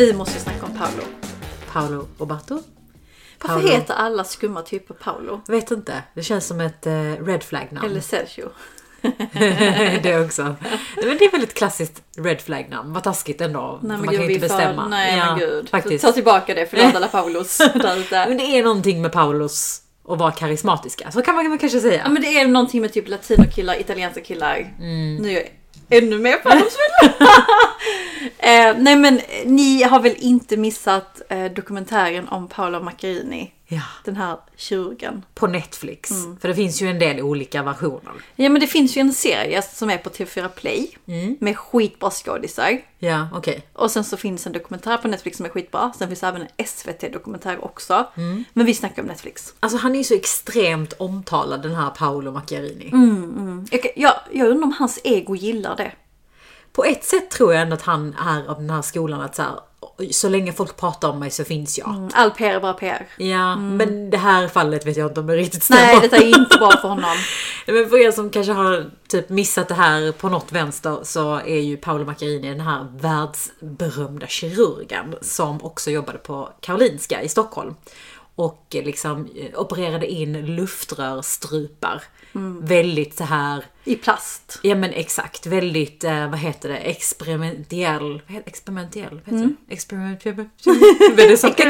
Vi måste snacka om Paolo. Paolo Roberto? Varför Paolo. heter alla skumma typer Paolo? Jag vet inte. Det känns som ett eh, red flag namn. Eller Sergio? det också. Men det är väl ett klassiskt red flag namn. Vad taskigt ändå. Nej Man gud, kan ju inte bestämma. Nej Ja, men gud. Faktiskt. Ta tillbaka det, förlåt alla Paulos där. Men det är någonting med Paulos att vara karismatiska. Så kan man kanske säga. Ja men det är någonting med typ latinokillar, italienska killar. Mm. Nu ännu mer fördomsfull. eh, nej men ni har väl inte missat eh, dokumentären om Paolo Macchiarini? Ja. Den här kirurgen. På Netflix. Mm. För det finns ju en del olika versioner. Ja men det finns ju en serie som är på TV4 Play. Mm. Med skitbra skådisar. Ja, okej. Och sen så finns en dokumentär på Netflix som är skitbra. Sen finns även en SVT-dokumentär också. Mm. Men vi snackar om Netflix. Alltså han är ju så extremt omtalad den här Paolo Macchiarini. Mm. Jag, jag, jag undrar om hans ego gillar det. På ett sätt tror jag ändå att han är av den här skolan att så, här, så länge folk pratar om mig så finns jag. Mm, All PR är bara PR. Ja, men det här fallet vet jag inte om det riktigt stämmer. Nej, detta är inte bra för honom. Men för er som kanske har typ missat det här på något vänster så är ju Paolo Macchiarini den här världsberömda kirurgen som också jobbade på Karolinska i Stockholm. Och liksom eh, opererade in luftrörstrupar. Väldigt så här I plast. Ja men exakt, väldigt, eh, vad heter det, experimentell, vad heter, experimentell, vad heter det? Experimentell, är det som,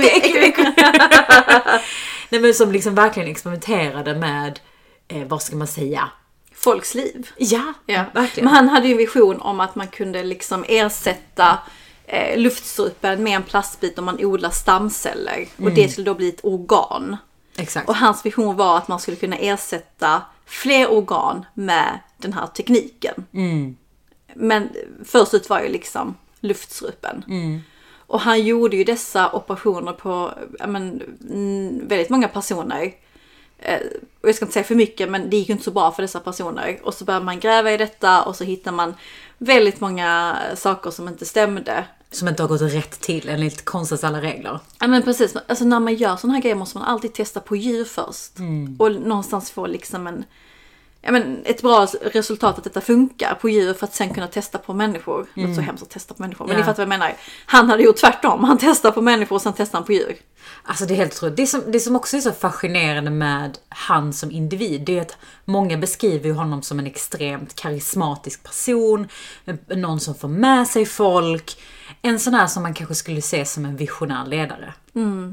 Nej men som liksom verkligen experimenterade med, eh, vad ska man säga? Folks liv. Ja, Ja. verkligen. Men han hade ju en vision om att man kunde liksom ersätta eh, luftstrupen med en plastbit om man odlar stamceller. Och det skulle då bli ett organ. Exakt. Och hans vision var att man skulle kunna ersätta fler organ med den här tekniken. Men först ut var ju liksom luftstrupen. Och han gjorde ju dessa operationer på men, mm, väldigt många personer. Eh, och jag ska inte säga för mycket men det gick inte så bra för dessa personer. Och så började man gräva i detta och så hittar man väldigt många saker som inte stämde. Som inte har gått rätt till enligt konstens alla regler. Ja men precis, alltså när man gör sådana här grejer måste man alltid testa på djur först. Och någonstans få liksom en, ja men ett bra resultat att detta funkar på djur för att sen kunna testa på människor. Det låter så hemskt att testa på människor, men Ja. ni fattar vad jag menar. Han hade gjort tvärtom, han testar på människor och sen testar han på djur. Alltså det är helt otroligt. Det som, det som också är så fascinerande med han som individ, det är att många beskriver honom som en extremt karismatisk person, någon som får med sig folk, en sån här som man kanske skulle se som en visionär ledare.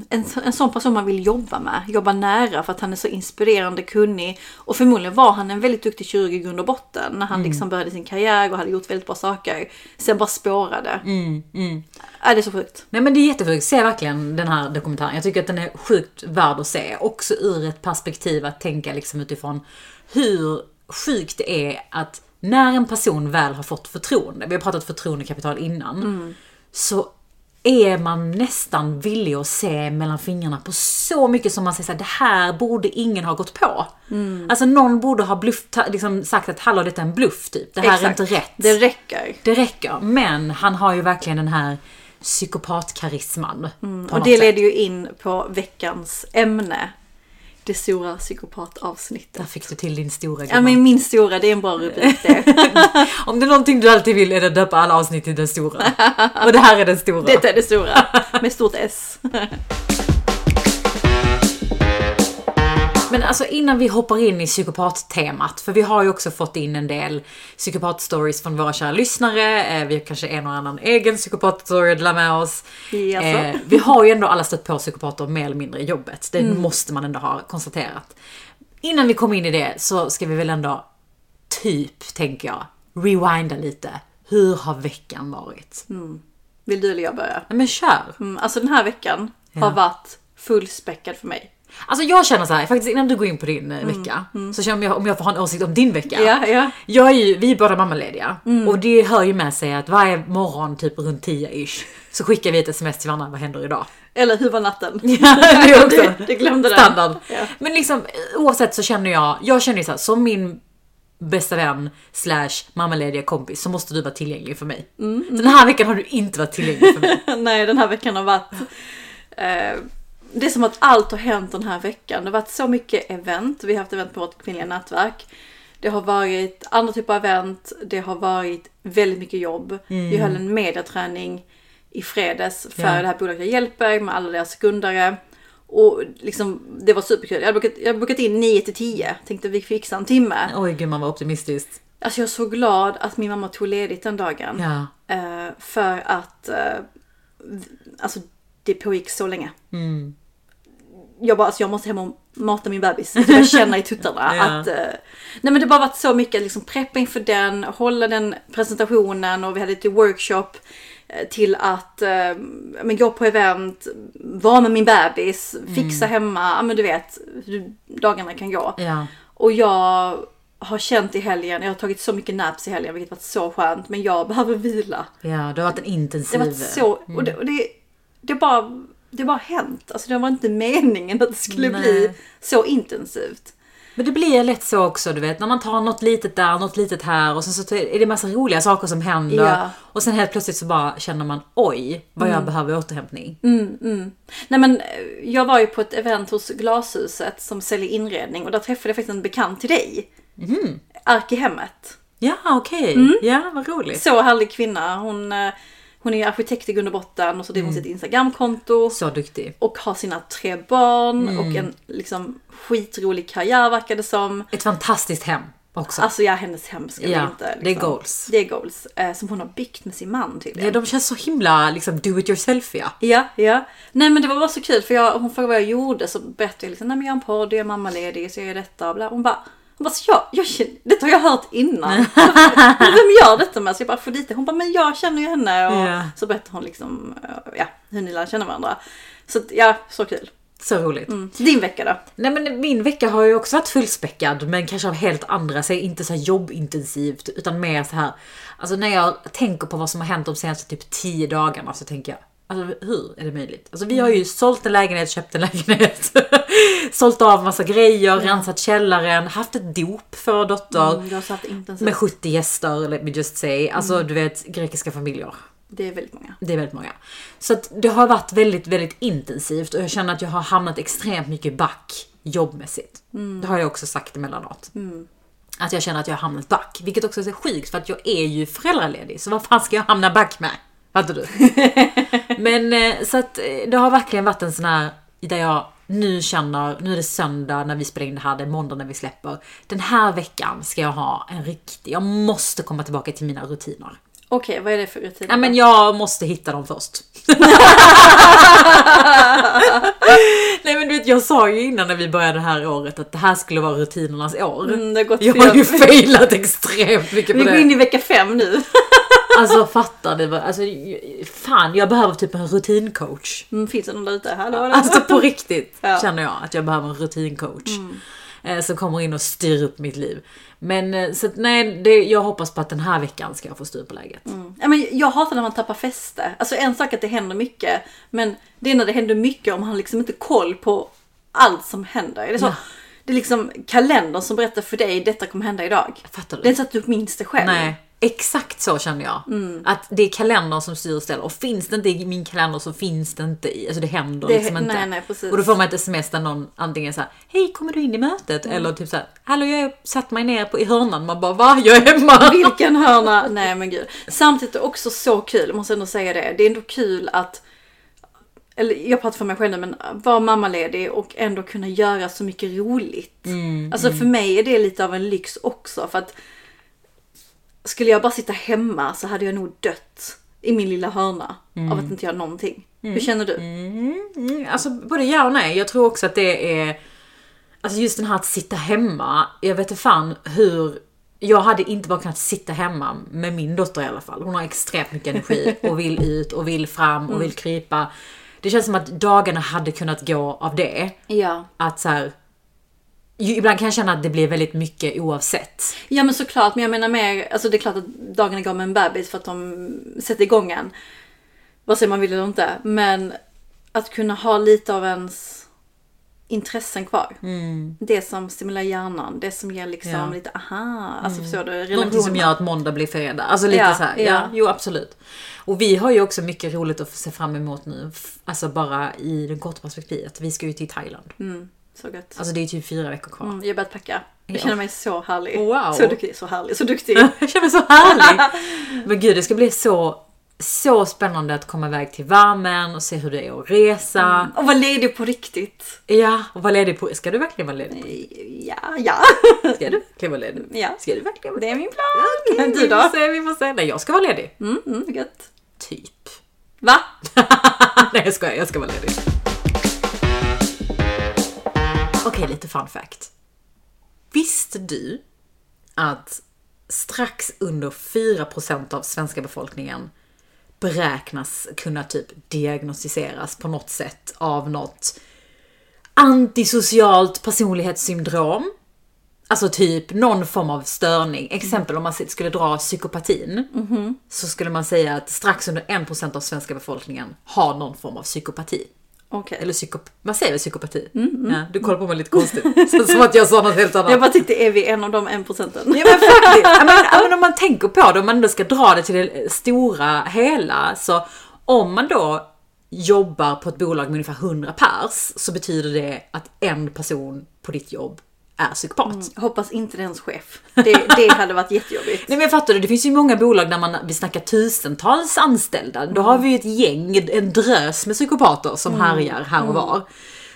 En, en sån person man vill jobba med, jobba nära för att han är så inspirerande kunnig. Och förmodligen var han en väldigt duktig kirurg i grund och botten när han liksom började sin karriär och hade gjort väldigt bra saker. Sen bara spårade. Ja, det är så sjukt. Nej men det är jättesjukt, se verkligen den här dokumentären. Jag tycker att den är sjukt värd att se. Också ur ett perspektiv att tänka liksom utifrån hur sjukt det är att när en person väl har fått förtroende, vi har pratat förtroendekapital innan, så är man nästan villig att se mellan fingrarna på så mycket som man säger såhär, det här borde ingen ha gått på. Alltså någon borde ha bluff, liksom sagt att hallå detta är en bluff typ, det här är Exakt. inte rätt. Det räcker. Det räcker, men han har ju verkligen den här psykopatkarisman. på Och det sätt. leder ju in på veckans ämne. Det stora psykopatavsnittet. Där fick du till din stora Ja gumman. men min stora, det är en bra rubrik det. Om det är någonting du alltid vill är det att döpa alla avsnitt till den stora. Och det här är den stora. Detta är det stora. Med stort S. Men alltså innan vi hoppar in i psykopattemat, för vi har ju också fått in en del psykopatstories från våra kära lyssnare. Eh, Vi har kanske en och annan egen psykopatstory att dela med oss. Jaså? Eh, vi har ju ändå alla stött på psykopater mer eller mindre i jobbet. Det måste man ändå ha konstaterat. Innan vi kommer in i det så ska vi väl ändå, typ, tänker jag, rewinda lite. Hur har veckan varit? Vill du eller jag börja? Men kör! Mm, alltså den här veckan har varit fullspäckad för mig. Alltså jag känner så här, faktiskt innan du går in på din eh, vecka, så känner jag om jag får ha en åsikt om din vecka. Ja, ja. Jag är ju, vi är båda mammalediga och det hör ju med sig att varje morgon typ runt 10-ish så skickar vi ett sms till varandra, vad händer idag? Eller hur var natten? Ja, det också Du, du glömde det. standard. Men liksom oavsett så känner jag, jag känner ju så här, som min bästa vän slash mammalediga kompis så måste du vara tillgänglig för mig. Den här veckan har du inte varit tillgänglig för mig. Nej, den här veckan har varit... Eh, det är som att allt har hänt den här veckan. Det har varit så mycket event. Vi har haft event på vårt kvinnliga nätverk. Det har varit andra typer av event. Det har varit väldigt mycket jobb. Vi höll en mediaträning i fredags för Ja. det här bolaget jag hjälper med alla deras grundare. Och liksom, det var superkul. Jag hade bokat, jag hade bokat in 9 till 10. Tänkte vi fixa en timme. Oj gud man var optimistisk. Alltså jag är så glad att min mamma tog ledigt den dagen. Eh, för att, eh, alltså det pågick så länge. Mm. Jag bara, alltså jag måste hem och mata min bebis. Alltså jag känner i tuttarna Ja. att, eh, nej men det bara varit så mycket, liksom preppa inför den, hålla den presentationen och vi hade lite workshop eh, till att eh, men gå på event, vara med min bebis, fixa hemma, ja men du vet hur dagarna kan gå. Ja. Och jag har känt i helgen, jag har tagit så mycket naps i helgen vilket varit så skönt, men jag behöver vila. Ja, det har varit en Det intensiv... har varit så, och det, och det, det bara, det bara hänt. Alltså det var inte meningen att det skulle Nej. bli så intensivt. Men det blir lätt så också, du vet, när man tar något litet där, något litet här och sen så är det massa roliga saker som händer. Ja. Och sen helt plötsligt så bara känner man, oj, vad jag behöver återhämtning. Nej men eh, jag var ju på ett event hos Glashuset som säljer inredning och där träffade jag faktiskt en bekant till dig. Mhm. Ark i hemmet. Ja, okej. Ja, vad roligt. Så härlig kvinna. Hon, eh, hon är arkitekt i grund och botten och så driver hon sitt Instagramkonto. Så duktig. Och har sina tre barn och en liksom skitrolig karriär verkar det som. Ett fantastiskt hem också. Alltså ja, hennes hem ska vi Ja, inte. liksom- det är goals. Det är goals. Eh, som hon har byggt med sin man tydligen. ja, de känns så himla liksom do it yourself ja. Ja, ja. Nej men det var bara så kul för jag, hon frågade vad jag gjorde så berättade jag liksom, nej men jag har en podd, jag är mammaledig så jag gör detta och bla. Hon bara, hon bara så jag, jag detta har jag hört innan. Vem gör detta med? Så jag bara, Afrodite. Hon bara, men jag känner ju henne. Och Ja. så berättade hon liksom, eh, ja, hur ni lär känna varandra. Så ja, så kul. Så roligt. Mm. Din vecka då? Nej men min vecka har ju också varit fullspäckad men kanske av helt andra, så inte så jobbintensivt utan mer så här. Alltså när jag tänker på vad som har hänt de senaste typ 10 dagarna så tänker jag Alltså hur är det möjligt? Alltså vi har ju sålt en lägenhet, köpt en lägenhet, sålt av massa grejer, rensat källaren, haft ett dop för dotter Mm, med 70 gäster, let me just say. Alltså du vet grekiska familjer. Det är väldigt många. Det är väldigt många. Så att det har varit väldigt, väldigt intensivt och jag känner att jag har hamnat extremt mycket back jobbmässigt. Det har jag också sagt emellanåt. Att jag känner att jag har hamnat back. Vilket också är så sjukt för att jag är ju föräldraledig. Så vad fan ska jag hamna back med? Fattar du? Men eh, så att eh, det har verkligen varit en sån här där jag nu känner, nu är det söndag när vi spelar in det här, det är måndag när vi släpper. Den här veckan ska jag ha en riktig, jag måste komma tillbaka till mina rutiner. Okej, vad är det för rutiner? Ja, men jag måste hitta dem först. Nej men du vet, jag sa ju innan när vi började det här året att det här skulle vara rutinernas år. Mm, det har gått jag har ju failat extremt mycket Vi på går in det. i vecka fem nu. Alltså fattar du? vad- Alltså, fan, jag behöver typ en rutincoach. Mm, finns det någon där ute? Hallå? Alltså på riktigt Ja. Mm. känner jag att jag behöver en rutincoach. Eh, som kommer in och styr upp mitt liv. Men eh, så att, nej, det, jag hoppas på att den här veckan ska jag få styr på läget. Ja, men jag hatar när man tappar fäste. Alltså en sak att det händer mycket. Men det är när det händer mycket om har liksom inte koll på allt som händer. Är det, så? Ja. det är liksom kalendern som berättar för dig detta kommer hända idag. Fattar du? Det är inte så att du minns det själv. Nej, exakt så känner jag. Mm. Att det är kalendern som styr och ställer. Och finns det inte i min kalender så finns det inte i, alltså det händer Det- liksom inte. nej, nej, precis. och då får man ett sms där någon antingen säger Hej, kommer du in i mötet? Mm. Eller typ såhär, Hallå, jag har satt mig ner på, i hörnan. Man bara, va? Jag är hemma! Vilken hörna! Nej men gud. Samtidigt är det också så kul, måste ändå säga det. Det är ändå kul att eller jag pratar för mig själv nu, men vara mammaledig och ändå kunna göra så mycket roligt. alltså för mig är det lite av en lyx också. För att skulle jag bara sitta hemma så hade jag nog dött i min lilla hörna av att inte göra någonting. Hur känner du? Mm, alltså både ja och nej. Jag tror också att det är... Alltså just den här att sitta hemma. Jag vet inte fan hur... Jag hade inte bara kunnat sitta hemma med min dotter i alla fall. Hon har extremt mycket energi och vill ut och vill fram och vill krypa. Det känns som att dagarna hade kunnat gå av det. Ja. Att så här, Ibland kan jag känna att det blir väldigt mycket oavsett. Ja men såklart, men jag menar mer, alltså det är klart att dagarna går med en bebis för att de sätter igång en. Vare sig man vill eller inte. Men att kunna ha lite av ens intressen kvar. Det som stimulerar hjärnan, det som ger liksom Ja. lite aha, alltså förstår du? Någonting som gör att måndag blir fredag. Alltså lite Ja, så här, ja. ja. jo absolut. Och vi har ju också mycket roligt att se fram emot nu. Alltså bara i det korta perspektivet. Vi ska ju till Thailand. Mm, så gött. Alltså det är typ fyra veckor kvar. Mm, jag har börjat packa. Jag Ja. känner mig så härlig. Wow. Så duktig, så härlig, så duktig. Jag känner mig så härlig! Men gud det ska bli så så spännande att komma iväg till värmen och se hur det är att resa. Och vara ledig på riktigt. Ja, och vara ledig på... Ska du verkligen vara ledig? Ja, ja. Ska du verkligen vara ledig? Ja. Ska du verkligen Det är min plan. ledig? Du Vi då? får se, vi får se. Nej, jag ska vara ledig. Mm, mm, gött. Typ. Va? Nej jag skojar, jag ska vara ledig. Okej, lite fun fact. Visste du att strax under 4% av svenska befolkningen beräknas kunna typ diagnostiseras på något sätt av något antisocialt personlighetssyndrom? Alltså typ någon form av störning. Exempel om man skulle dra psykopatin. Så skulle man säga att strax under 1% av svenska befolkningen har någon form av psykopati. Okej. Eller psykop... Man säger väl psykopati? Ja, du kollar på mig lite konstigt. Så, som att jag sa något helt annat. Jag bara tyckte, är vi en av de en procenten? Ja men faktiskt. Ja, men om man tänker på det, om man ändå ska dra det till det stora hela. Så om man då jobbar på ett bolag med ungefär 100 pers så betyder det att en person på ditt jobb är psykopat. Jag hoppas inte det är ens chef. Det, det hade varit jättejobbigt. Nej men jag fattar det, det finns ju många bolag där man, vi snackar tusentals anställda. Då har vi ju ett gäng, en drös med psykopater som härjar här och var.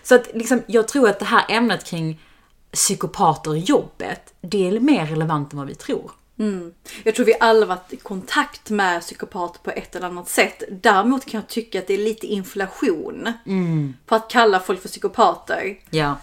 Så att liksom, jag tror att det här ämnet kring psykopater i jobbet, det är mer relevant än vad vi tror. Jag tror vi alla varit i kontakt med psykopater på ett eller annat sätt. Däremot kan jag tycka att det är lite inflation på att kalla folk för psykopater. Ja,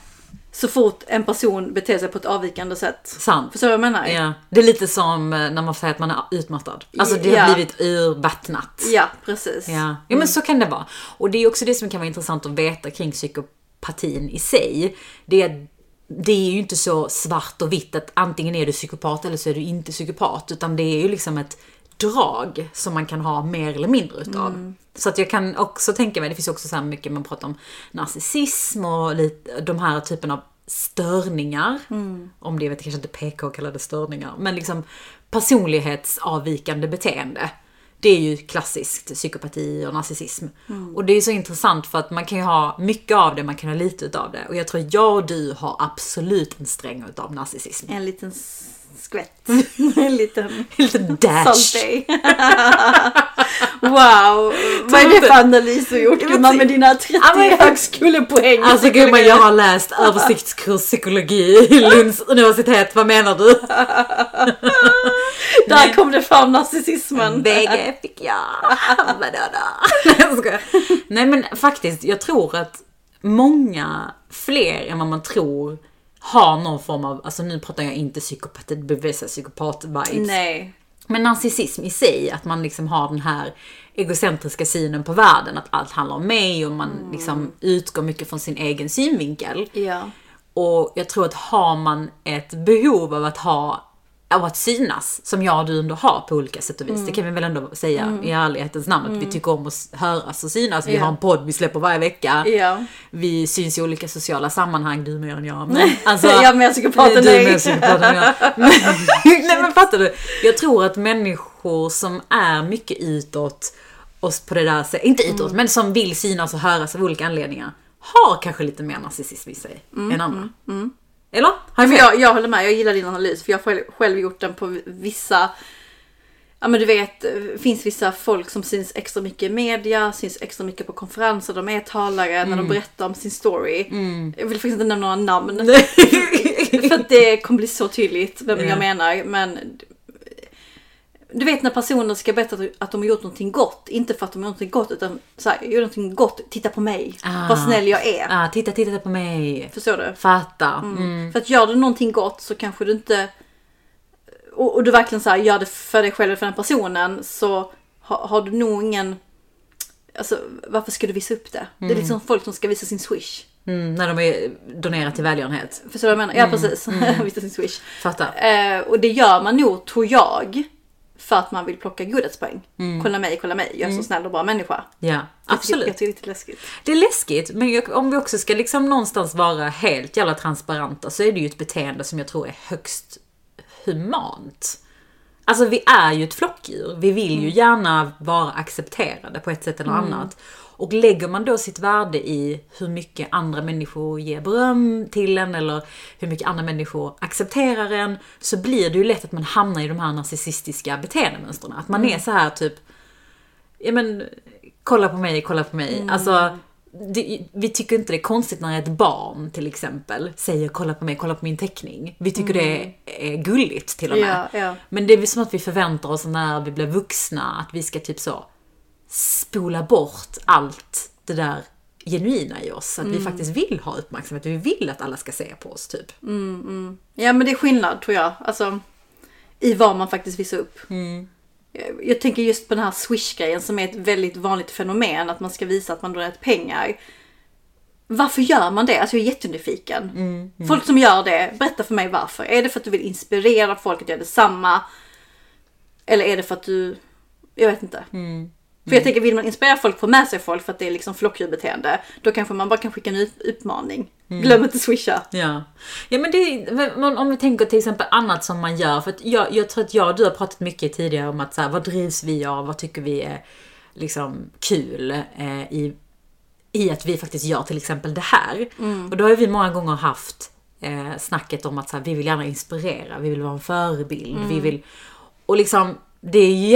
Så fort en person beter sig på ett avvikande sätt. sant. Förstår du vad jag menar? Ja, det är lite som eh, när man säger att man är utmattad. Alltså det har Ja. blivit urvattnat. Ja, precis. Ja. ja, men så kan det vara. Och det är också det som kan vara intressant att veta kring psykopatin i sig. Det är, det är ju inte så svart och vitt att antingen är du psykopat eller så är du inte psykopat. Utan det är ju liksom ett drag som man kan ha mer eller mindre utav. Så att jag kan också tänka mig, det finns också så här mycket man pratar om narcissism och lite, de här typen av störningar. Om det, jag vet kanske inte PK kallar det störningar. Men liksom personlighetsavvikande beteende. Det är ju klassiskt psykopati och narcissism. Och det är så intressant för att man kan ju ha mycket av det, man kan ha lite utav det. Och jag tror jag och du har absolut en sträng utav narcissism. En liten skvätt. en liten En liten dash. salty. wow, vad är det för analys du gjort gumman med dina 30 Ja, men- högskolepoäng? Alltså gumman, jag har läst översiktskurs psykologi i Lunds universitet. Vad menar du? Där kom det fram narcissismen. BG fick jag. Vadå då? Nej. Nej men faktiskt, jag tror att många fler än vad man tror har någon form av, alltså nu pratar jag inte psykopati, bevisa psykopat-vibes. Nej. Men narcissism i sig, att man liksom har den här egocentriska synen på världen, att allt handlar om mig och man liksom utgår mycket från sin egen synvinkel. Ja. Och jag tror att har man ett behov av att ha av att synas, som jag och du ändå har på olika sätt och vis. Det kan vi väl ändå säga i ärlighetens namn, att vi tycker om att höras och synas. Vi Ja. har en podd vi släpper varje vecka. Ja. Vi syns i olika sociala sammanhang, du mer än jag. Men, alltså, Jag är mer psykopat än du är dig. mer psykopat än jag. Men, nej men fattar du? Jag tror att människor som är mycket utåt, och på det där sättet, inte utåt, men som vill synas och höras av olika anledningar, har kanske lite mer narcissism i sig än andra. Eller? Jag Men jag, jag håller med, jag gillar din analys för jag har själv, gjort den på vissa Ja men du vet, det finns vissa folk som syns extra mycket i media, syns extra mycket på konferenser, de är talare när de berättar om sin story. Jag vill faktiskt inte nämna några namn. för att det kommer bli så tydligt vem Ja. jag menar. Men du vet när personer ska berätta att- de har gjort någonting gott, inte för att de har gjort någonting gott utan så här, jag gör någonting gott, titta på mig, Ah. vad snäll jag är. ah, titta, titta på mig. Förstår du? Fatta. Mm. För att gör du någonting gott så kanske du inte... Och, och du verkligen så här, gör det för dig själv eller för den personen så har, har du nog ingen... Alltså varför ska du visa upp det? Det är liksom folk som ska visa sin swish. Mm, när de är donerat till välgörenhet. Förstår du vad jag menar? Ja precis, visa sin swish. Fatta. Eh, och det gör man nog, tror jag, för att man vill plocka godhetspoäng. Kolla mig, kolla mig, jag är så snäll och bra människa. Ja, absolut. Jag tycker det är lite läskigt. Det är läskigt, men om vi också ska liksom någonstans vara helt jävla transparenta så är det ju ett beteende som jag tror är högst humant. Alltså vi är ju ett flockdjur. Vi vill ju gärna vara accepterade på ett sätt eller annat. Och lägger man då sitt värde i hur mycket andra människor ger beröm till en eller hur mycket andra människor accepterar en så blir det ju lätt att man hamnar i de här narcissistiska beteendemönstren. Att man är så här typ ja men, kolla på mig, kolla på mig. Mm. Alltså, det, vi tycker inte det är konstigt när ett barn till exempel säger kolla på mig, kolla på min teckning. Vi tycker det är gulligt till och med. Mm. Ja, ja. Men det är som att vi förväntar oss när vi blir vuxna att vi ska typ så spola bort allt det där genuina i oss. Att Mm. vi faktiskt vill ha uppmärksamhet, vi vill att alla ska se på oss typ. Ja men det är skillnad tror jag. Alltså i vad man faktiskt visar upp. Jag, jag tänker just på den här swish-grejen som är ett väldigt vanligt fenomen. Att man ska visa att man drar rätt pengar. Varför gör man det? Alltså jag är jättenyfiken. Folk som gör det, berätta för mig varför. Är det för att du vill inspirera folk att göra detsamma? Eller är det för att du, jag vet inte. För jag tänker, vill man inspirera folk, få med sig folk för att det är liksom flockdjurbeteende. Då kanske man bara kan skicka en ut- uppmaning. Glöm inte swisha. Ja. ja men men om vi tänker till exempel annat som man gör. För att jag, jag tror att jag och du har pratat mycket tidigare om att så här, vad drivs vi av? Vad tycker vi är liksom kul eh, i, i att vi faktiskt gör till exempel det här. Och då har vi många gånger haft eh, snacket om att så här, vi vill gärna inspirera, vi vill vara en förebild, vi vill... Och liksom, det är ju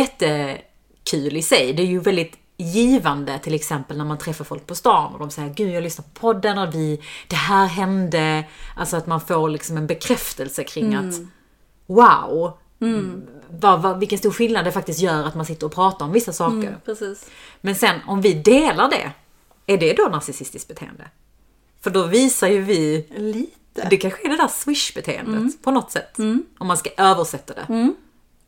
jättekul i sig. Det är ju väldigt givande till exempel när man träffar folk på stan och de säger gud jag lyssnar på podden och vi, det här hände. Alltså att man får liksom en bekräftelse kring att wow, vad, vad, vilken stor skillnad det faktiskt gör att man sitter och pratar om vissa saker. Precis. Men sen om vi delar det, är det då narcissistiskt beteende? För då visar ju vi, Lite. det kanske är det där swish-beteendet på något sätt. Om man ska översätta det.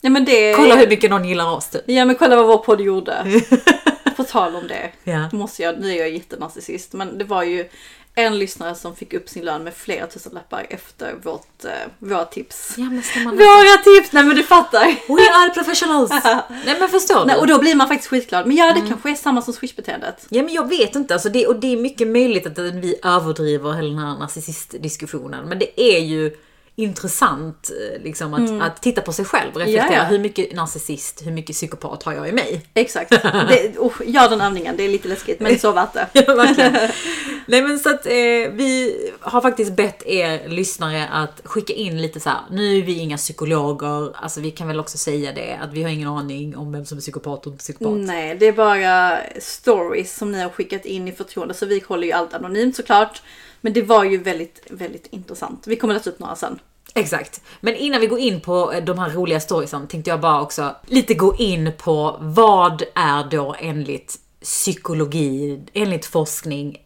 Ja men det... Kolla hur mycket någon gillar oss typ. Ja men kolla vad vår podd gjorde. På tal om det. Ja. Måste jag, nu är jag jättenarcissist. Men det var ju en lyssnare som fick upp sin lön med flera tusenlappar efter vårt, eh, våra tips. Ja man... Våra tips! Nej men du fattar. We are professionals! Nej men förstår du? Nej, och då blir man faktiskt skitglad. Men ja det kanske är samma som swish-beteendet. Ja men jag vet inte, alltså det, och det är mycket möjligt att vi överdriver hela den här narcissistdiskussionen. Men det är ju intressant eh, liksom, att, att titta på sig själv och reflektera. Ja, ja. Hur mycket narcissist, hur mycket psykopat har jag i mig? Exakt. Det, oh, gör den övningen, det är lite läskigt men så värt det. Ja, verkligen. Nej men så att eh, vi har faktiskt bett er lyssnare att skicka in lite så här. nu är vi inga psykologer, alltså vi kan väl också säga det, att vi har ingen aning om vem som är psykopat och inte psykopat. Nej, det är bara stories som ni har skickat in i förtroende. Så vi håller ju allt anonymt såklart. Men det var ju väldigt, väldigt intressant. Vi kommer läsa upp några sen. Exakt. Men innan vi går in på eh, de här roliga storiesen tänkte jag bara också lite gå in på vad är då enligt psykologi, enligt forskning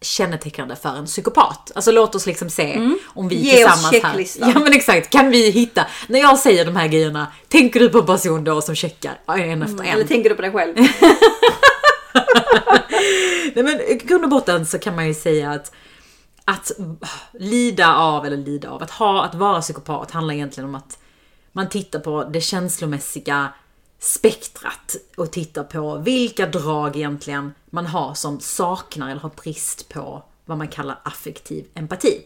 kännetecknande för en psykopat. Alltså låt oss liksom se om vi Mm. Ge oss tillsammans här. checklistan. Ja men exakt, kan vi hitta, när jag säger de här grejerna, tänker du på en person då som checkar en efter en? Eller tänker du på dig själv? Nej men i grund och botten så kan man ju säga att att lida av, eller lida av, att ha, att vara psykopat handlar egentligen om att man tittar på det känslomässiga spektrat och tittar på vilka drag egentligen man har som saknar eller har brist på vad man kallar affektiv empati.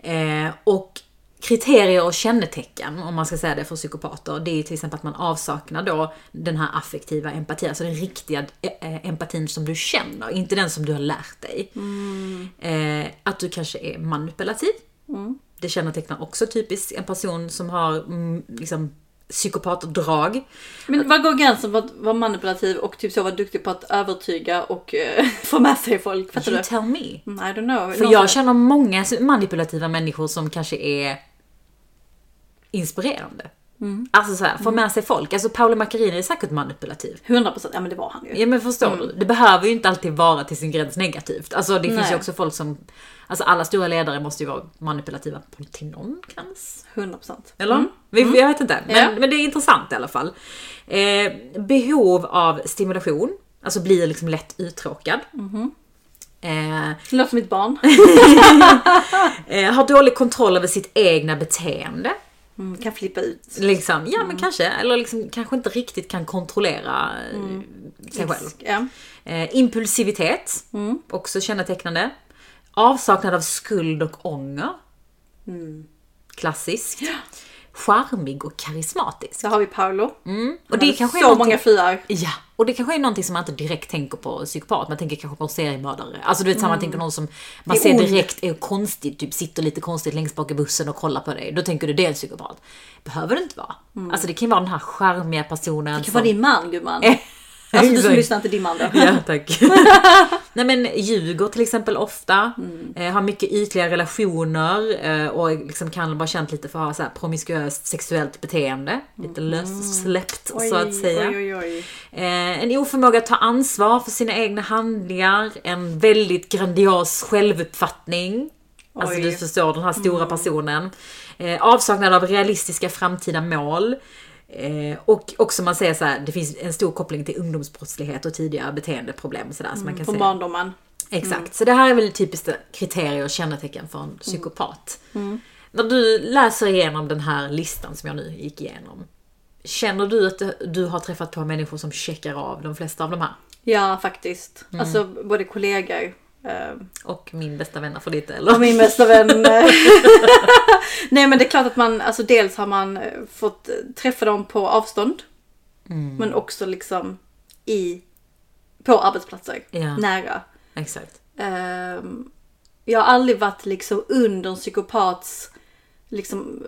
Eh, och kriterier och kännetecken, om man ska säga det för psykopater, det är till exempel att man avsaknar då den här affektiva empatin, alltså den riktiga eh, empatin som du känner, inte den som du har lärt dig. Eh, att du kanske är manipulativ. Det kännetecknar också typiskt en person som har mm, liksom, psykopatdrag. Men vad går gränsen för att vara manipulativ och typ så vara duktig på att övertyga och eh, få med sig folk? Fattar You du? tell me. Mm, I don't know. För Någon jag känner många manipulativa människor som kanske är inspirerande. Alltså så här, få med sig folk. Alltså Paolo Macchiarini är säkert manipulativ. 100% ja men det var han ju. Ja men förstår du? Det behöver ju inte alltid vara till sin gräns negativt. Alltså det finns ju Nej. också folk som... Alltså alla stora ledare måste ju vara manipulativa till någon gräns. 100%. Eller? Vi, Jag vet inte. Men, Ja. men det är intressant i alla fall. Eh, behov av stimulation. Alltså blir liksom lätt uttråkad. Eh, Det låter som mitt barn. eh, har dålig kontroll över sitt egna beteende. Mm, kan flippa ut. Liksom, ja men kanske, eller liksom, kanske inte riktigt kan kontrollera eh, sig själv. Ja. Eh, impulsivitet, också kännetecknande. Avsaknad av skuld och ånger. Klassiskt. Charmig och karismatisk. Så har vi Paolo. Och Han det hade kanske är så någonting- många fruar. Ja, och det kanske är någonting som man inte direkt tänker på psykopat, man tänker kanske på seriemördare. Alltså du vet, mm. man tänker någon som man är ser ond. direkt är konstig, typ sitter lite konstigt längst bak i bussen och kollar på dig. Då tänker du det är en psykopat. Behöver det inte vara. Alltså det kan ju vara den här charmiga personen Det kan vara din man gumman. Alltså du som lyssnar inte dimman då. Ja, tack. Nej men ljuger till exempel ofta, eh, har mycket ytliga relationer eh, och liksom kan vara känt lite för att ha så här promiskuöst sexuellt beteende. Lite lössläppt så att säga. Oj, oj, oj. Eh, en oförmåga att ta ansvar för sina egna handlingar, en väldigt grandios självuppfattning. Alltså Oj. du förstår den här stora personen. Eh, avsaknad av realistiska framtida mål. Eh, och också man säger så här, det finns en stor koppling till ungdomsbrottslighet och tidigare beteendeproblem och sådär. Så man kan Från barndomen. Exakt, så det här är väl typiskt kriterier och kännetecken för en psykopat. När du läser igenom den här listan som jag nu gick igenom. Känner du att du har träffat på människor som checkar av de flesta av de här? Ja, faktiskt. Mm. Alltså både kollegor eh, Och min bästa vän för ditt och eller? min bästa vän. eh, Nej men det är klart att man, alltså dels har man eh, fått träffa dem på avstånd. Mm. Men också liksom i, på arbetsplatser. Ja. Nära. Exakt. Ehm, jag har aldrig varit liksom under en psykopats, liksom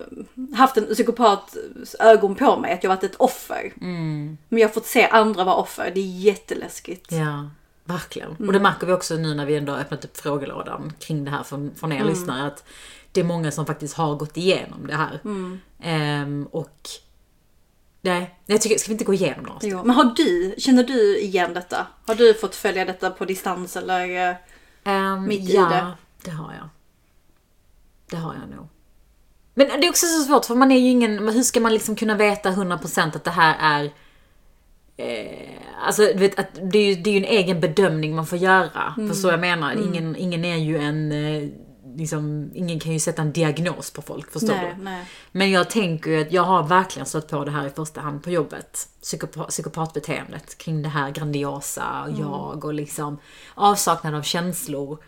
haft en psykopats ögon på mig, att jag varit ett offer. Men jag har fått se andra vara offer, det är jätteläskigt. Ja, verkligen. Och det märker vi också nu när vi ändå öppnat upp frågelådan kring det här från, från er lyssnare. Att det är många som faktiskt har gått igenom det här. Ehm, och nej, jag tycker, ska vi inte gå igenom några Jo. Men har du, känner du igen detta? Har du fått följa detta på distans eller? Um, Mitt i ja, det. det har jag. Det har jag nog. Men det är också så svårt för man är ju ingen, hur ska man liksom kunna veta 100% att det här är Eh, alltså du vet, att det, är ju, det är ju en egen bedömning man får göra. Mm. Förstår jag menar? Ingen, ingen är ju en, eh, liksom, ingen kan ju sätta en diagnos på folk, förstår Nej, du? nej. Men jag tänker ju att jag har verkligen stött på det här i första hand på jobbet. Psykopa- psykopatbeteendet kring det här grandiosa och jag och liksom avsaknad av känslor.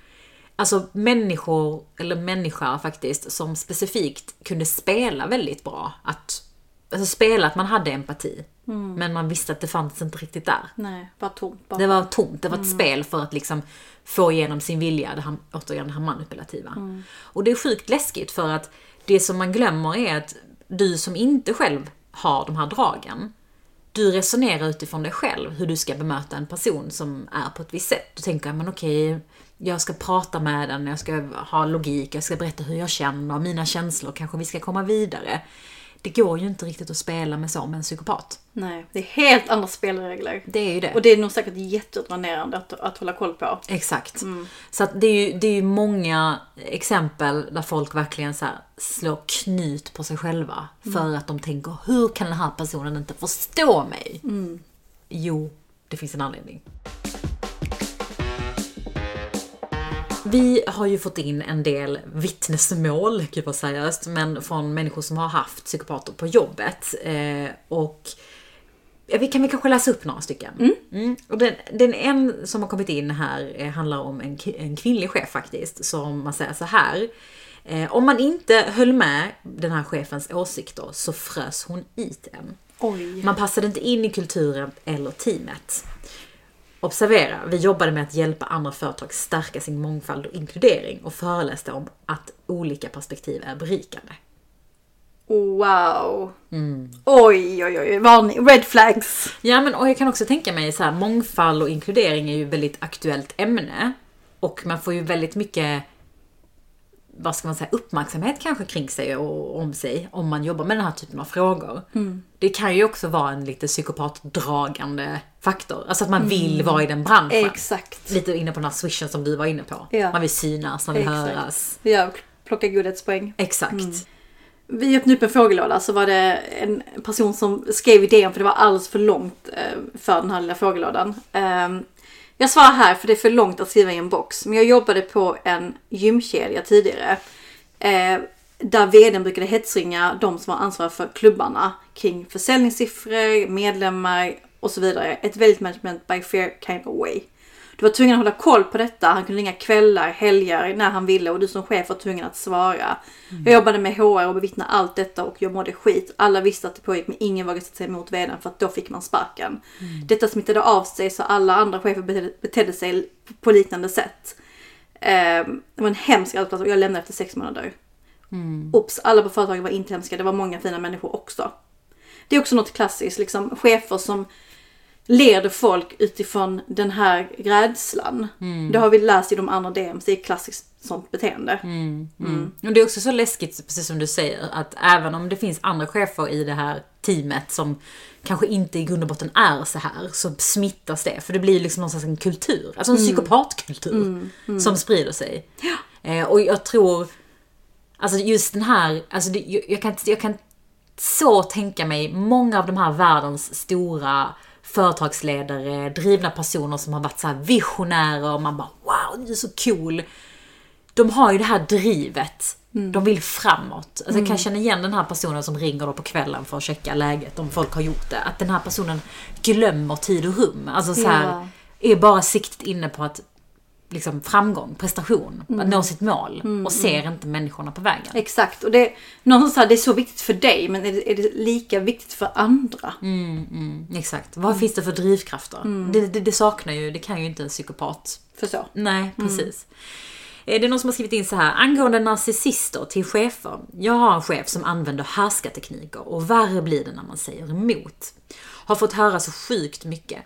Alltså människor, eller människa faktiskt, som specifikt kunde spela väldigt bra. Att, alltså spela att man hade empati. Men man visste att det fanns inte riktigt där. Nej, bara tomt. Bara. Det var tomt, det var ett spel för att liksom få igenom sin vilja, det här, återigen det här manipulativa. Och det är sjukt läskigt för att det som man glömmer är att du som inte själv har de här dragen, du resonerar utifrån dig själv hur du ska bemöta en person som är på ett visst sätt. Du tänker, men okej, jag ska prata med den, jag ska ha logik, jag ska berätta hur jag känner, mina känslor, kanske vi ska komma vidare. Det går ju inte riktigt att spela med så med en psykopat. Nej, det är helt andra spelregler. Det är ju det. Och det är nog säkert jättedränerande att, att hålla koll på. Exakt. Så att det är ju det är ju många exempel där folk verkligen så här slår knut på sig själva. För att de tänker, hur kan den här personen inte förstå mig? Jo, det finns en anledning. Vi har ju fått in en del vittnesmål, gud vad seriöst, men från människor som har haft psykopater på jobbet. Eh, och vi kan väl kanske läsa upp några stycken. Mm. Och den, den en som har kommit in här eh, handlar om en, en kvinnlig chef faktiskt. Som man säger så här. Eh, om man inte höll med den här chefens åsikter så frös hon ut en. Oj. Man passade inte in i kulturen eller teamet. Observera, vi jobbade med att hjälpa andra företag stärka sin mångfald och inkludering och föreläste om att olika perspektiv är berikande. Wow. Mm. Oj, oj, oj. Varning. Red flags. Ja men och jag kan också tänka mig så här, mångfald och inkludering är ju ett väldigt aktuellt ämne. Och man får ju väldigt mycket, vad ska man säga, uppmärksamhet kanske kring sig och om sig om man jobbar med den här typen av frågor. Det kan ju också vara en lite psykopatdragande faktor. Alltså att man vill vara i den branschen. Exakt. Lite inne på den här swishen som du var inne på. Ja. Man vill synas, man vill Exakt. höras. Ja, plocka godhetspoäng. Exakt. Vi öppnade upp en frågelåda så var det en person som skrev idén för det var alldeles för långt eh, för den här lilla frågelådan. Jag svarar här för det är för långt att skriva i en box. Men jag jobbade på en gymkedja tidigare. eh, Där vdn brukade hetsringa de som var ansvariga för klubbarna kring försäljningssiffror, medlemmar och så vidare. Ett väldigt management by fair kind of way. Du var tvungen att hålla koll på detta. Han kunde ringa kvällar, helger, när han ville och du som chef var tvungen att svara. Jag jobbade med HR och bevittnade allt detta och jag mådde skit. Alla visste att det pågick men ingen vågade sätta sig emot vdn för att då fick man sparken. Detta smittade av sig så alla andra chefer betedde, betedde sig på liknande sätt. Eh, det var en hemsk arbetsplats och jag lämnade efter sex månader. Ops, alla på företaget var inte hemska. Det var många fina människor också. Det är också något klassiskt, liksom chefer som leder folk utifrån den här rädslan. Det har vi läst i de andra DMs, det är klassiskt sånt beteende. Mm. Och det är också så läskigt, precis som du säger, att även om det finns andra chefer i det här teamet som kanske inte i grund och botten är så här, så smittas det. För det blir liksom någon slags en kultur, alltså en psykopatkultur som sprider sig. Eh, och jag tror, alltså just den här, alltså jag, kan, jag kan så tänka mig många av de här världens stora företagsledare, drivna personer som har varit så här visionärer och man bara wow, du är så cool. De har ju det här drivet. De vill framåt. Alltså Jag kan känna igen den här personen som ringer då på kvällen för att checka läget om folk har gjort det. Att den här personen glömmer tid och rum. Alltså så här, Ja. är bara siktet inne på att liksom framgång, prestation, att nå sitt mål och ser inte människorna på vägen. Exakt, och det någonstans här, det är så viktigt för dig men är det, är det lika viktigt för andra? Exakt. Vad finns det för drivkrafter? Det, det, det saknar ju, det kan ju inte en psykopat För så. Nej, precis. Det är någon som har skrivit in så här. Angående narcissister till chefer. Jag har en chef som använder härskartekniker och värre blir det när man säger emot. Har fått höra så sjukt mycket.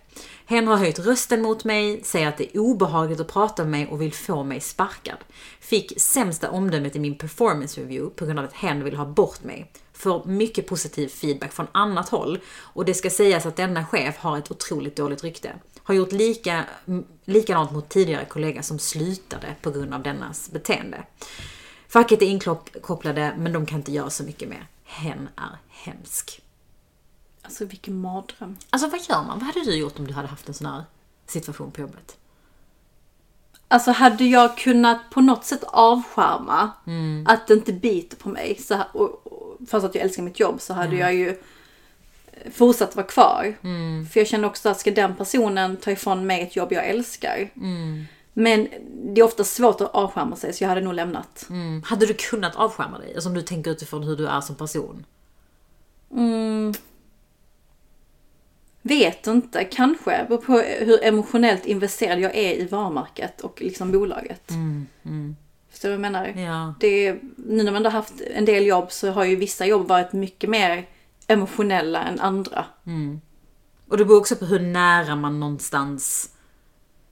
Hen har höjt rösten mot mig, säger att det är obehagligt att prata med mig och vill få mig sparkad. Fick sämsta omdömet i min performance review på grund av att hen vill ha bort mig. Får mycket positiv feedback från annat håll och det ska sägas att denna chef har ett otroligt dåligt rykte. Har gjort lika, likadant mot tidigare kollega som slutade på grund av dennas beteende. Facket är inkopplade men de kan inte göra så mycket mer. Hen är hemsk. Alltså vilken mardröm. Alltså vad gör man? Vad hade du gjort om du hade haft en sån här situation på jobbet? Alltså hade jag kunnat på något sätt avskärma att det inte biter på mig, så, och, och, fast att jag älskar mitt jobb, så hade jag ju eh, fortsatt vara kvar. För jag känner också att ska den personen ta ifrån mig ett jobb jag älskar. Men det är ofta svårt att avskärma sig så jag hade nog lämnat. Mm. Hade du kunnat avskärma dig? Alltså om du tänker utifrån hur du är som person. Vet inte, kanske. Beror på hur emotionellt investerad jag är i varumärket och liksom bolaget. Förstår du vad jag menar? Ja. Det nu när man har haft en del jobb så har ju vissa jobb varit mycket mer emotionella än andra. Och det beror också på hur nära man någonstans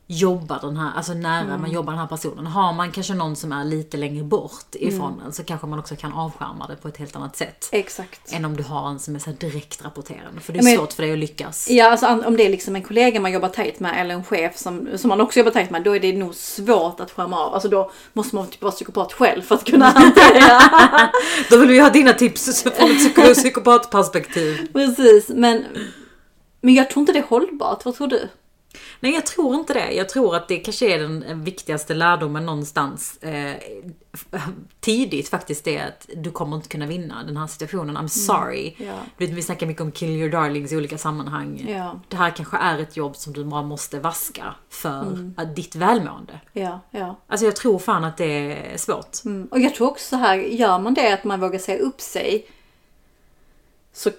jobbar den här, alltså nära man jobbar den här personen. Har man kanske någon som är lite längre bort ifrån en så kanske man också kan avskärma det på ett helt annat sätt. Exakt. Än om du har en som är så direkt rapporterande. För det är Men- svårt för dig att lyckas. Ja, alltså om det är liksom en kollega man jobbar tajt med eller en chef som, som man också jobbar tajt med, då är det nog svårt att skärma av. Alltså då måste man typ vara psykopat själv för att kunna hantera. Då vill vi ha dina tips från ett psyko- psykopatperspektiv. Precis, men, men jag tror inte det är hållbart. Vad tror du? Nej, jag tror inte det. Jag tror att det kanske är den viktigaste lärdomen någonstans eh, tidigt faktiskt det att du kommer inte kunna vinna den här situationen. I'm sorry. ja. Du vet, vi snackar mycket om kill your darlings i olika sammanhang. Ja. Det här kanske är ett jobb som du bara måste vaska för att ditt välmående. Ja, ja. Alltså jag tror fan att det är svårt. Mm. Och jag tror också så här, gör man det att man vågar säga upp sig så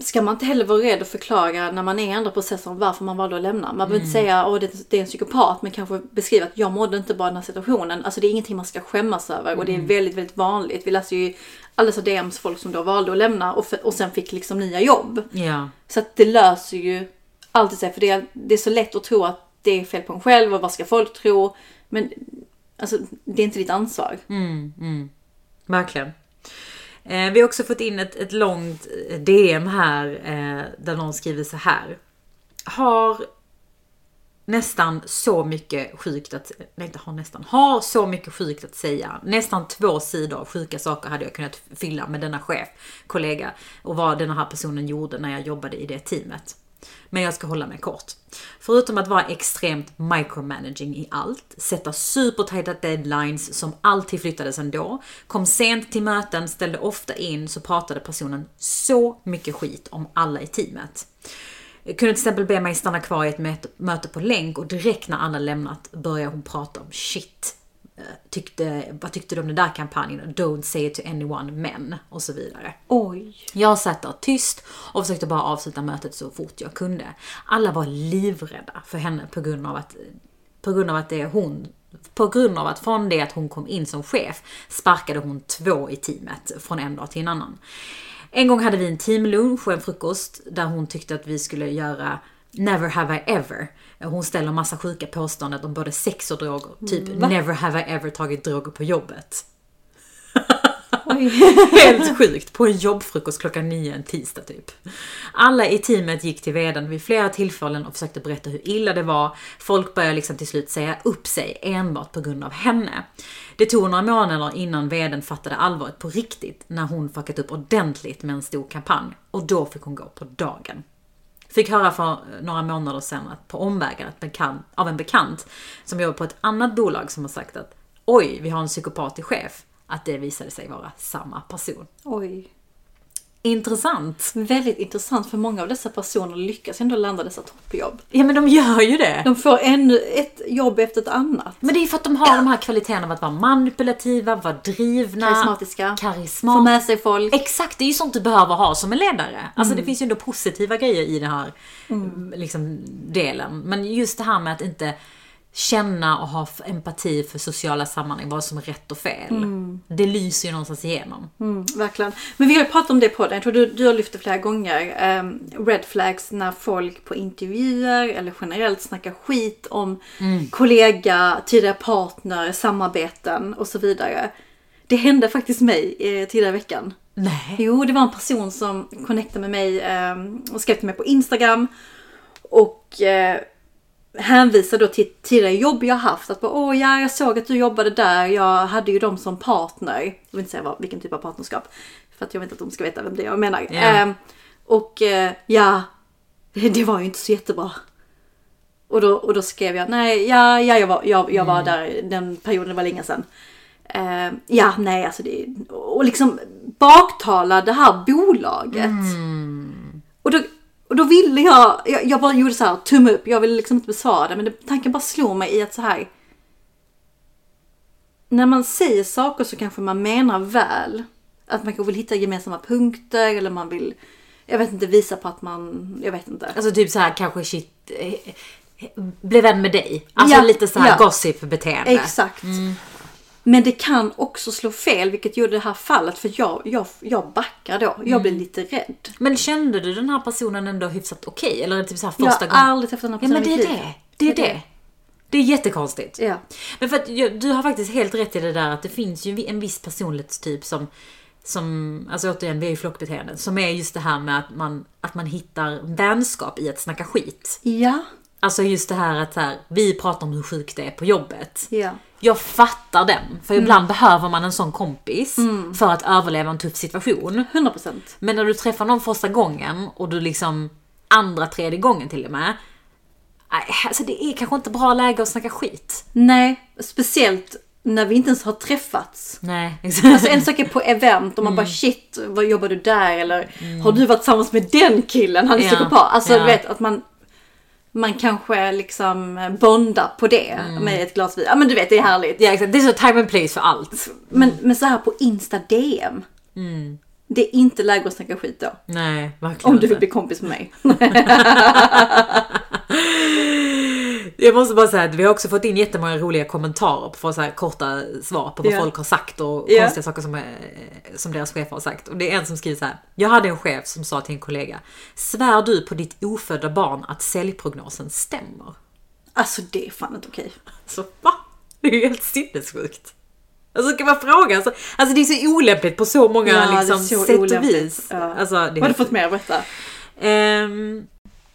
ska man inte heller vara rädd att förklara när man är i andra processer varför man valde att lämna. Man behöver inte säga att det, det är en psykopat men kanske beskriva att jag mådde inte bra i den här situationen. Alltså det är ingenting man ska skämmas över och det är väldigt, väldigt vanligt. Vi läser ju alla så DMs folk som då valde att lämna och, för, och sen fick liksom nya jobb. Ja. Så att det löser ju alltid sig för det är, det är så lätt att tro att det är fel på en själv och vad ska folk tro. Men alltså det är inte ditt ansvar. Verkligen. Eh, vi har också fått in ett, ett långt eh, DM här eh, där någon skriver så här. Har nästan så mycket sjukt att, nej inte har nästan, har så mycket sjukt att säga. Nästan två sidor av sjuka saker hade jag kunnat fylla med denna chef, kollega och vad den här personen gjorde när jag jobbade i det teamet. Men jag ska hålla mig kort. Förutom att vara extremt micromanaging i allt, sätta supertajta deadlines som alltid flyttades ändå, kom sent till möten, ställde ofta in, så pratade personen så mycket skit om alla i teamet. Kunde till exempel be mig stanna kvar i ett möte, på länk och direkt när alla lämnat började hon prata om shit. Tyckte, vad tyckte du om den där kampanjen? Don't say it to anyone, men och så vidare. Oj. Jag satt där tyst och försökte bara avsluta mötet så fort jag kunde. Alla var livrädda för henne på grund av att, på grund av att det är hon på grund av att från det att hon kom in som chef sparkade hon två i teamet från en dag till en annan. En gång hade vi en teamlunch och en frukost där hon tyckte att vi skulle göra Never have I ever. Hon ställer massa sjuka påståenden om både sex och droger. Typ never have I ever tagit droger på jobbet. Helt sjukt. På en jobbfrukost klockan nio en tisdag typ. Alla i teamet gick till veden vid flera tillfällen och försökte berätta hur illa det var. Folk började liksom till slut säga upp sig enbart på grund av henne. Det tog några månader innan veden fattade allvaret på riktigt när hon fuckat upp ordentligt med en stor kampanj. Och då fick hon gå på dagen. Fick höra för några månader sedan att på omvägar att bekant, av en bekant som jobbar på ett annat bolag som har sagt att oj, vi har en psykopatisk chef. Att det visade sig vara samma person. Oj. Intressant. Väldigt intressant för många av dessa personer lyckas ändå landa dessa toppjobb. Ja men de gör ju det. De får ännu ett jobb efter ett annat. Men det är för att de har de här kvaliteterna av att vara manipulativa, vara drivna, Karismatiska. Få karismat. med sig folk. Exakt, det är ju sånt du behöver ha som en ledare. Alltså det finns ju ändå positiva grejer i den här liksom, delen. Men just det här med att inte känna och ha empati för sociala sammanhang, vad som är rätt och fel. Det lyser ju någonstans igenom. Mm, verkligen. Men vi har ju pratat om det på den. Jag tror du, du har lyft det flera gånger. Ehm, red flags när folk på intervjuer eller generellt snackar skit om kollega, tidigare partner, samarbeten och så vidare. Det hände faktiskt mig eh, tidigare i veckan. Nej. Jo, det var en person som connectade med mig ehm, och skrev till mig på Instagram. Och eh, hänvisade då till tidigare jobb jag haft. Att bara, åh ja, jag såg att du jobbade där. Jag hade ju dem som partner. Jag vill inte säga vad, vilken typ av partnerskap. För att jag vet att de ska veta vem det är jag menar. Ja. Ehm, och eh, ja, det, det var ju inte så jättebra. Och då, och då skrev jag, nej, ja, ja jag var, jag, jag var där den perioden, det var länge sedan. Eh, ja, nej, alltså det Och liksom baktala det här bolaget. Då, och då ville jag, jag, jag bara gjorde så här, tumme upp, jag ville liksom inte besvara det, men det, tanken bara slog mig i att så här. När man säger saker så kanske man menar väl. Att man kanske vill hitta gemensamma punkter eller man vill, jag vet inte, visa på att man, jag vet inte. Alltså typ så här kanske shit, eh, bli vän med dig. Alltså Ja, lite så här ja. gossip-beteende. Exakt. Men det kan också slå fel, vilket gjorde det här fallet, för jag, jag, jag backar då. Jag blev lite rädd. Men kände du den här personen ändå hyfsat okej? Eller typ så här Jag första har gången? aldrig träffat den här Ja personen men i det är det. Det är det. Det är jättekonstigt. Ja. Men för att du har faktiskt helt rätt i det där att det finns ju en viss personlighetstyp som som, alltså återigen, vi är ju flockbeteenden, som är just det här med att man, att man hittar vänskap i att snacka skit. Ja. Alltså just det här att så här, vi pratar om hur sjukt det är på jobbet. Ja. Jag fattar den, för ibland behöver man en sån kompis för att överleva en tuff situation. 100 procent. Men när du träffar någon första gången och du liksom andra, tredje gången till och med. Alltså det är kanske inte bra läge att snacka skit. Nej, speciellt när vi inte ens har träffats. Nej, Alltså en sak är på event och man bara shit, vad jobbar du där? Eller har du varit tillsammans med den killen? Han är Ja, psykopat. Alltså ja. du vet att man man kanske liksom bondar på det med ett glas vin. Ja men du vet det är härligt. Ja, exakt. Det är så time and place för allt. Men, men så här på Insta DM. Det är inte läge att snacka skit då. Nej, verkligen Om du vill bli kompis med mig. Jag måste bara säga att vi har också fått in jättemånga roliga kommentarer på så korta svar på vad Ja. folk har sagt och Ja. konstiga saker som, eh, som deras chefer har sagt. Och det är en som skriver så här. Jag hade en chef som sa till en kollega. Svär du på ditt ofödda barn att säljprognosen stämmer? Alltså det är fan inte okej. Alltså va? Det är ju helt sinnessjukt. Alltså kan man fråga? Alltså, alltså det är så olämpligt på så många Ja, liksom, så sätt och vis. Ja. Alltså, det är Vad har du fått mer att berätta? Ehm,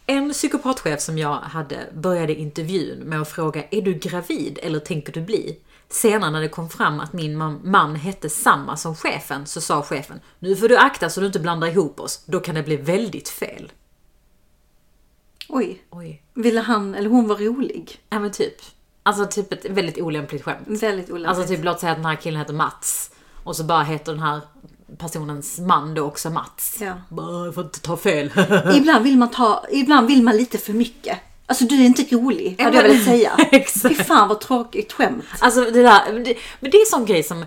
en psykopatchef som jag hade började intervjun med att fråga Är du gravid eller tänker du bli? Senare när det kom fram att min man, hette samma som chefen så sa chefen Nu får du akta så du inte blandar ihop oss, då kan det bli väldigt fel. Oj. Oj. Ville han eller hon vara rolig? Ja men typ. Alltså typ ett väldigt olämpligt skämt. Väldigt olämpligt. Alltså typ låt säga att den här killen heter Mats och så bara heter den här personens man då också Mats. Ja. Bara, jag får inte ta fel. Ibland vill man ta, ibland vill man lite för mycket. Alltså du är inte rolig, hade jag velat säga. Fy fan vad tråkigt skämt. Alltså det där, men det, men det är sån grej som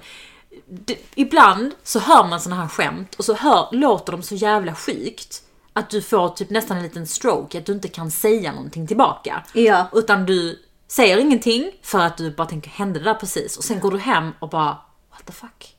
det, ibland så hör man såna här skämt och så hör, låter de så jävla sjukt att du får typ nästan en liten stroke, att du inte kan säga någonting tillbaka. Ja. Utan du säger ingenting för att du bara tänker, hände det där precis? Och sen går du hem och bara, what the fuck?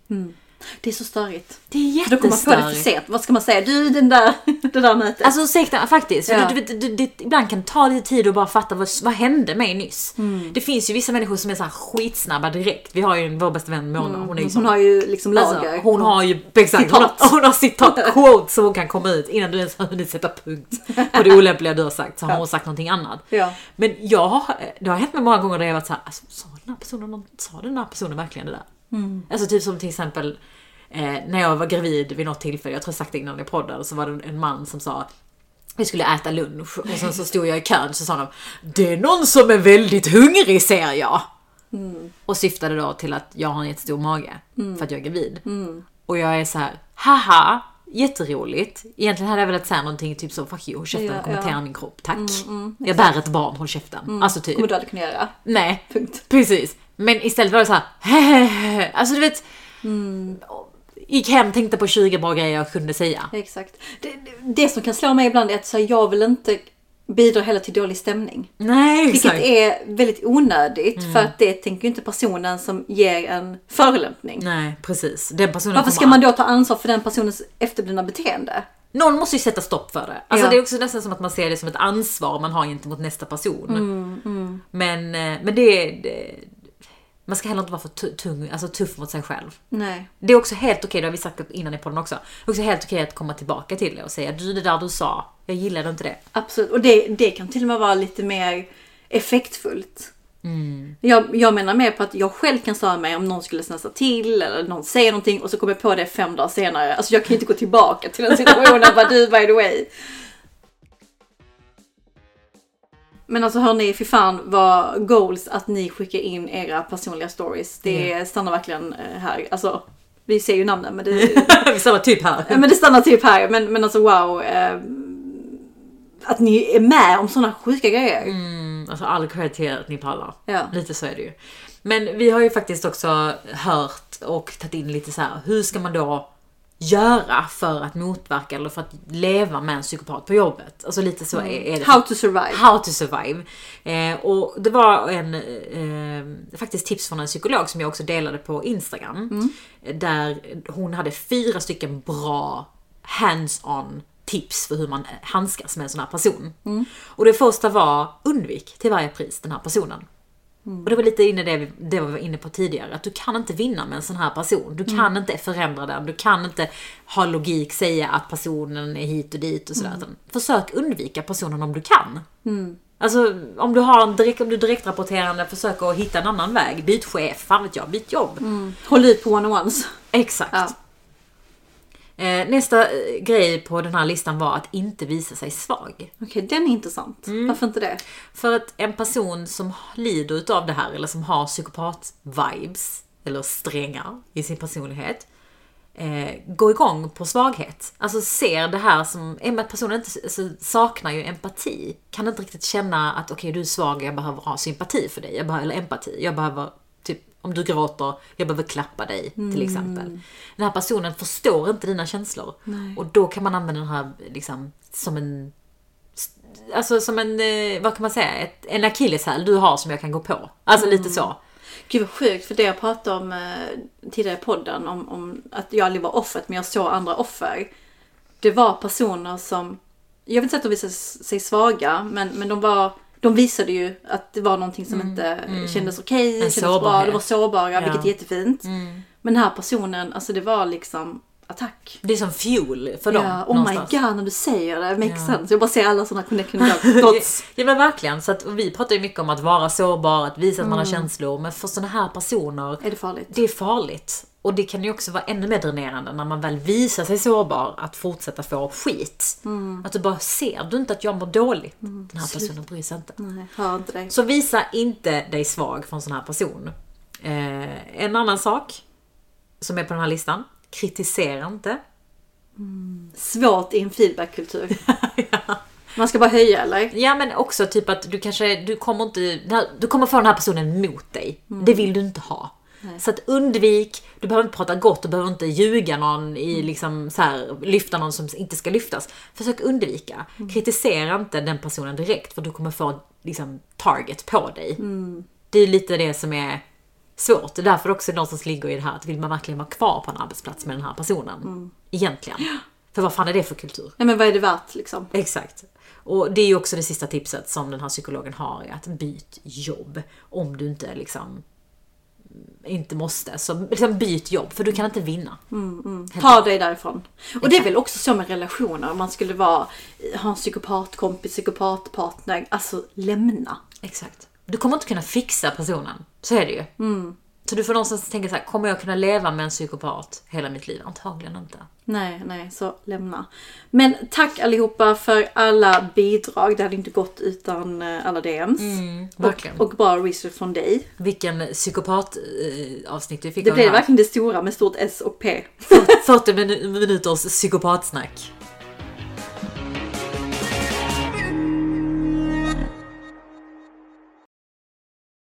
Det är så störigt. Det är För då kommer man på det för jättestörigt. sent. Vad ska man säga? Du, den där, det där mötet. Alltså ursäkta, faktiskt. Ja. Du, du, du, det, ibland kan det ta lite tid att bara fatta vad, vad hände mig nyss. Mm. Det finns ju vissa människor som är så här skitsnabba direkt. Vi har ju vår bästa vän Mona, hon är ju hon har ju liksom lager. Alltså, hon har ju exakt, hon har, Citat. hon har citat quote som hon kan komma ut innan du ens har hunnit sätta punkt på det olämpliga du har sagt så har hon sagt någonting annat. Ja. Men jag har, det har hänt mig många gånger där jag varit såhär, alltså, sa den här personen, sa den här personen verkligen det där? Alltså typ som till exempel eh, när jag var gravid vid något tillfälle, jag tror jag sagt det innan i podden, så var det en man som sa vi skulle äta lunch och sen så stod jag i kön så sa de Det är någon som är väldigt hungrig ser jag. Och syftade då till att jag har en jättestor mage för att jag är gravid. Och jag är så här, haha, jätteroligt. Egentligen hade jag velat säga någonting typ så, fuck you, håll käften Ja, kommentera ja. min kropp, tack. jag bär ett barn, håll käften. Alltså typ. kommer du aldrig kunna göra. Nej, Punkt. precis. Men istället var det så här, hehehe. Alltså du vet. Gick hem, tänkte på 20 bra grejer jag kunde säga. Exakt. Det, det, det som kan slå mig ibland är att så här, jag vill inte bidra heller till dålig stämning. Nej, Vilket exakt. Mm. är väldigt onödigt för att det tänker ju inte personen som ger en förolämpning. Nej, precis. Den personen Varför ska man då ta ansvar för den personens efterblivna beteende? Någon måste ju sätta stopp för det. Alltså Ja. det är också nästan som att man ser det som ett ansvar man har gentemot nästa person. Mm, Men, eh, men det, det man ska heller inte vara för tu- tung, alltså tuff mot sig själv. Nej. Det är också helt okej, det har vi sagt innan i podden också. Det är också helt okej att komma tillbaka till det och säga du det där du sa, jag gillade inte det. Absolut. Och det, det kan till och med vara lite mer effektfullt. Mm. Jag, jag menar mer på att jag själv kan störa mig om någon skulle snäsa till eller någon säger någonting och så kommer jag på det fem dagar senare. Alltså jag kan inte gå tillbaka till den situationen och bara du by the way. Men alltså hörni, fy fan vad goals att ni skickar in era personliga stories. Det stannar verkligen eh, här. Alltså, vi ser ju namnen men det, vi sa typ här. Men det stannar typ här. Men, men alltså wow. Eh, att ni är med om sådana sjuka grejer. Mm, alltså all cred till att ni pallar. Ja. Lite så är det ju. Men vi har ju faktiskt också hört och tagit in lite så här, hur ska man då göra för att motverka eller för att leva med en psykopat på jobbet? Alltså lite så är, är det. How to survive. How to survive. Eh, och det var en, eh, faktiskt tips från en psykolog som jag också delade på Instagram. Där hon hade fyra stycken bra hands-on tips för hur man handskas med en sån här person. Och det första var undvik till varje pris den här personen. Och det var lite inne det vi, det vi var inne på tidigare, att du kan inte vinna med en sån här person. Du kan inte förändra den, du kan inte ha logik, säga att personen är hit och dit och sådär. Utan Försök undvika personen om du kan. Alltså om du har en direkt, om du direktrapporterande, försök att hitta en annan väg. Byt chef, fan vet jag, byt jobb. Håll ut på one-on-ones. Exakt. Ja. Eh, nästa eh, grej på den här listan var att inte visa sig svag. Okej, den är intressant. Varför inte det? För att en person som lider utav det här eller som har psykopat-vibes eller strängar i sin personlighet eh, går igång på svaghet. Alltså ser det här som, i och med att personen inte alltså, saknar ju empati. Kan inte riktigt känna att okej du är svag, jag behöver ha sympati för dig. Jag behöver, eller empati. Jag behöver, om du gråter, jag behöver klappa dig till exempel. Den här personen förstår inte dina känslor. Och då kan man använda den här liksom som en Alltså som en, eh, vad kan man säga, ett, en akilleshäl du har som jag kan gå på. Alltså lite så. Gud vad sjukt, för det jag pratade om eh, tidigare i podden, om, om att jag aldrig var offret men jag såg andra offer. Det var personer som, jag vill inte säga att de visade sig svaga, men, men de var de visade ju att det var någonting som inte kändes okej, Mm, En kändes bra, sårbarhet. de var sårbara, Ja. Mm. vilket är jättefint. Men den här personen, alltså det var liksom attack. Det är som fuel för dem. Ja, oh någonstans. my god när du säger det, makes Ja. sense. Jag bara ser alla sådana connection dots. Ja men verkligen, så att vi pratar ju mycket om att vara sårbar, att visa att man har Mm. känslor. Men för sådana här personer, Är det farligt? det är farligt. Och det kan ju också vara ännu mer dränerande när man väl visar sig sårbar att fortsätta få skit. Mm. Att du bara ser du inte att jag mår dåligt? Den här personen bryr sig inte. Nej, inte. Så visa inte dig svag för en sån här person. Eh, en annan sak som är på den här listan. Kritisera inte. Svårt i en feedbackkultur. Man ska bara höja eller? Ja men också typ att du kanske, du kommer inte, du kommer få den här personen mot dig. Det vill du inte ha. Så att undvik, du behöver inte prata gott, du behöver inte ljuga någon i liksom så här, lyfta någon som inte ska lyftas. Försök undvika. Kritisera inte den personen direkt för du kommer få liksom target på dig. Det är lite det som är svårt. Det är därför också någonstans ligger i det här att vill man verkligen vara kvar på en arbetsplats med den här personen? Mm. Egentligen. För vad fan är det för kultur? Nej men vad är det värt liksom? Exakt. Och det är ju också det sista tipset som den här psykologen har, är att byt jobb. Om du inte liksom inte måste, så liksom byt jobb för du kan inte vinna. Ta dig därifrån. Och det är väl också så med relationer. Om man skulle vara, ha en psykopatkompis, psykopatpartner. Alltså lämna. Exakt. Du kommer inte kunna fixa personen, så är det ju. Så du får någonstans tänka så här, kommer jag kunna leva med en psykopat hela mitt liv? Antagligen inte. Nej, nej, så lämna. Men tack allihopa för alla bidrag. Det hade inte gått utan eh, alla DMs. verkligen. och, och bra research från dig. Vilken psykopat eh, avsnitt vi fick Det blev verkligen det stora med stort S och P. 40 minu- minuters psykopatsnack.